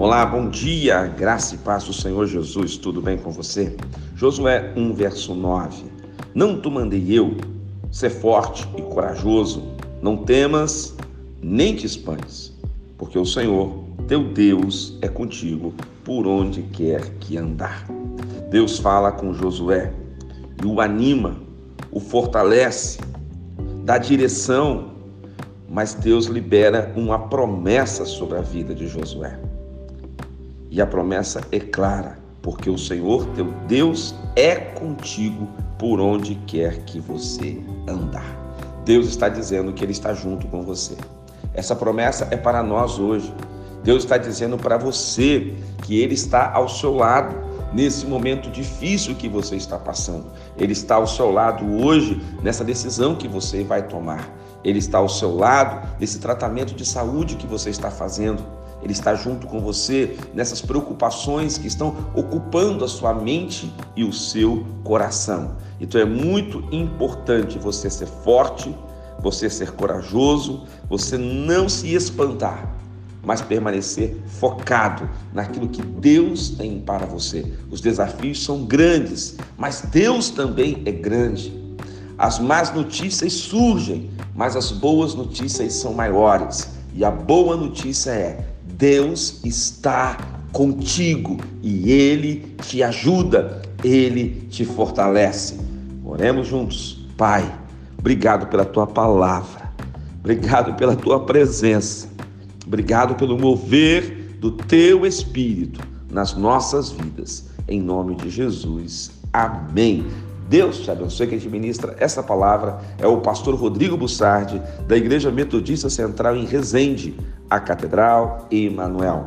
Olá, bom dia, graça e paz do Senhor Jesus, tudo bem com você? Josué 1, verso 9. Não te mandei eu, ser forte e corajoso, não temas, nem te espanhes, porque o Senhor, teu Deus, é contigo por onde quer que andar. Deus fala com Josué e o anima, o fortalece, dá direção, mas Deus libera uma promessa sobre a vida de Josué. E a promessa é clara, porque o Senhor teu Deus é contigo por onde quer que você andar. Deus está dizendo que Ele está junto com você. Essa promessa é para nós hoje. Deus está dizendo para você que Ele está ao seu lado nesse momento difícil que você está passando. Ele está ao seu lado hoje nessa decisão que você vai tomar. Ele está ao seu lado nesse tratamento de saúde que você está fazendo. Ele está junto com você nessas preocupações que estão ocupando a sua mente e o seu coração. Então é muito importante você ser forte, você ser corajoso, você não se espantar, mas permanecer focado naquilo que Deus tem para você. Os desafios são grandes, mas Deus também é grande. As más notícias surgem, mas as boas notícias são maiores. E a boa notícia é: Deus está contigo e Ele te ajuda, Ele te fortalece. Oremos juntos. Pai, obrigado pela tua palavra, obrigado pela tua presença, obrigado pelo mover do teu Espírito nas nossas vidas. Em nome de Jesus. Amém. Deus te abençoe. Quem te ministra essa palavra é o pastor Rodrigo Bussardi, da Igreja Metodista Central em Resende, a Catedral Emanuel.